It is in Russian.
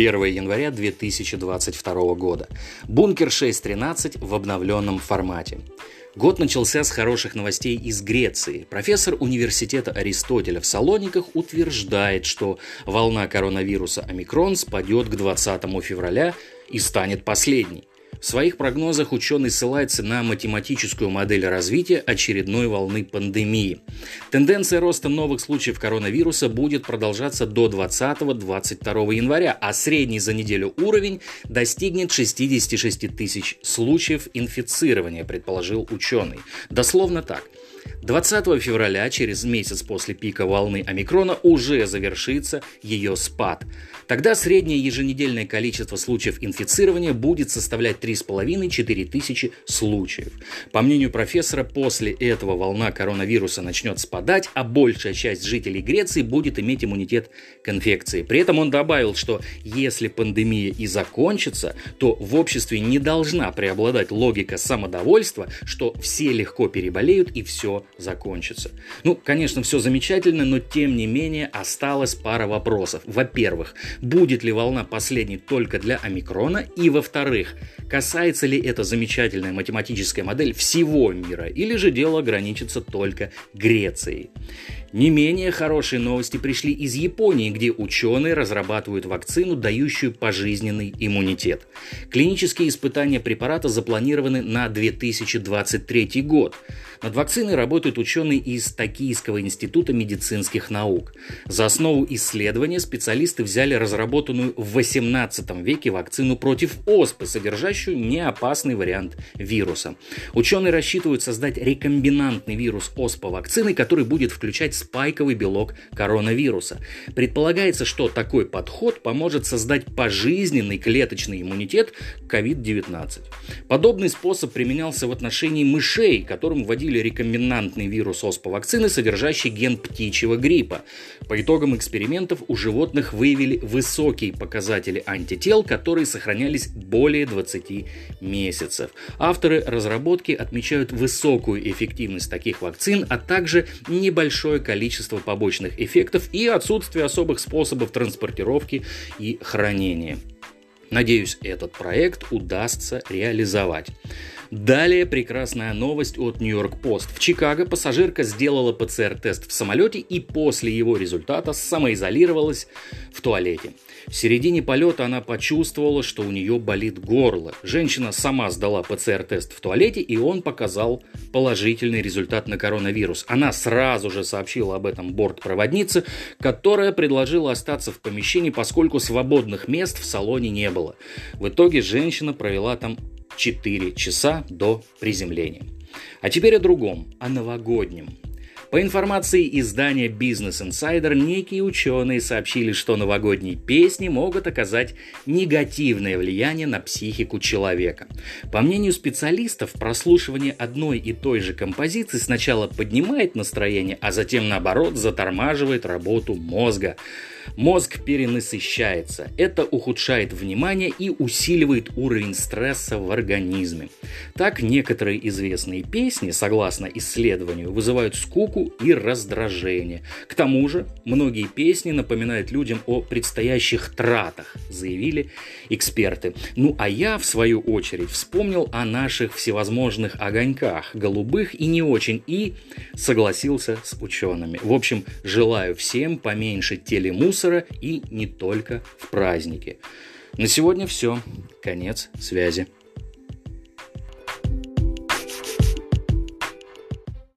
1 января 2022 года. Бункер 6.13 в обновленном формате. Год начался с хороших новостей из Греции. Профессор университета Аристотеля в Салониках утверждает, что волна коронавируса омикрон спадет к 20 февраля и станет последней. В своих прогнозах ученый ссылается на математическую модель развития очередной волны пандемии. Тенденция роста новых случаев коронавируса будет продолжаться до 20-22 января, а средний за неделю уровень достигнет 66 тысяч случаев инфицирования, предположил ученый. Дословно так. 20 февраля, через месяц после пика волны омикрона, уже завершится ее спад. Тогда среднее еженедельное количество случаев инфицирования будет составлять 3,5-4 тысячи случаев. По мнению профессора, после этого волна коронавируса начнет спадать, а большая часть жителей Греции будет иметь иммунитет к инфекции. При этом он добавил, что если пандемия и закончится, то в обществе не должна преобладать логика самодовольства, что все легко переболеют и все закончится. Ну, конечно, все замечательно, но тем не менее осталась пара вопросов. Во-первых, будет ли волна последней только для омикрона? И во-вторых, касается ли эта замечательная математическая модель всего мира или же дело ограничится только Грецией? Не менее хорошие новости пришли из Японии, где ученые разрабатывают вакцину, дающую пожизненный иммунитет. Клинические испытания препарата запланированы на 2023 год. Над вакциной работают ученые из Токийского института медицинских наук. За основу исследования специалисты взяли разработанную в 18 веке вакцину против оспы, содержащую неопасный вариант вируса. Ученые рассчитывают создать рекомбинантный вирус оспа вакцины, который будет включать спайковый белок коронавируса. Предполагается, что такой подход поможет создать пожизненный клеточный иммунитет к COVID-19. Подобный способ применялся в отношении мышей, которым вводили рекомбинантный вирус оспа-вакцины, содержащий ген птичьего гриппа. По итогам экспериментов у животных выявили высокие показатели антител, которые сохранялись более 20 месяцев. Авторы разработки отмечают высокую эффективность таких вакцин, а также небольшое количество побочных эффектов и отсутствие особых способов транспортировки и хранения. Надеюсь, этот проект удастся реализовать. Далее прекрасная новость от Нью-Йорк Пост. В Чикаго пассажирка сделала ПЦР-тест в самолете и после его результата самоизолировалась в туалете. В середине полета она почувствовала, что у нее болит горло. Женщина сама сдала ПЦР-тест в туалете, и он показал положительный результат на коронавирус. Она сразу же сообщила об этом бортпроводнице, которая предложила остаться в помещении, поскольку свободных мест в салоне не было. В итоге женщина провела там 4 часа до приземления. А теперь о другом, о новогоднем. По информации издания Business Insider, некие ученые сообщили, что новогодние песни могут оказать негативное влияние на психику человека. По мнению специалистов, прослушивание одной и той же композиции сначала поднимает настроение, а затем, наоборот, затормаживает работу мозга. Мозг перенасыщается. Это ухудшает внимание и усиливает уровень стресса в организме. Так, некоторые известные песни, согласно исследованию, вызывают скуку и раздражение. К тому же, многие песни напоминают людям о предстоящих тратах, заявили эксперты. Ну а я, в свою очередь, вспомнил о наших всевозможных огоньках, голубых и не очень, и согласился с учеными. В общем, желаю всем поменьше телемузыки, мусора и не только в праздники. На сегодня все. Конец связи.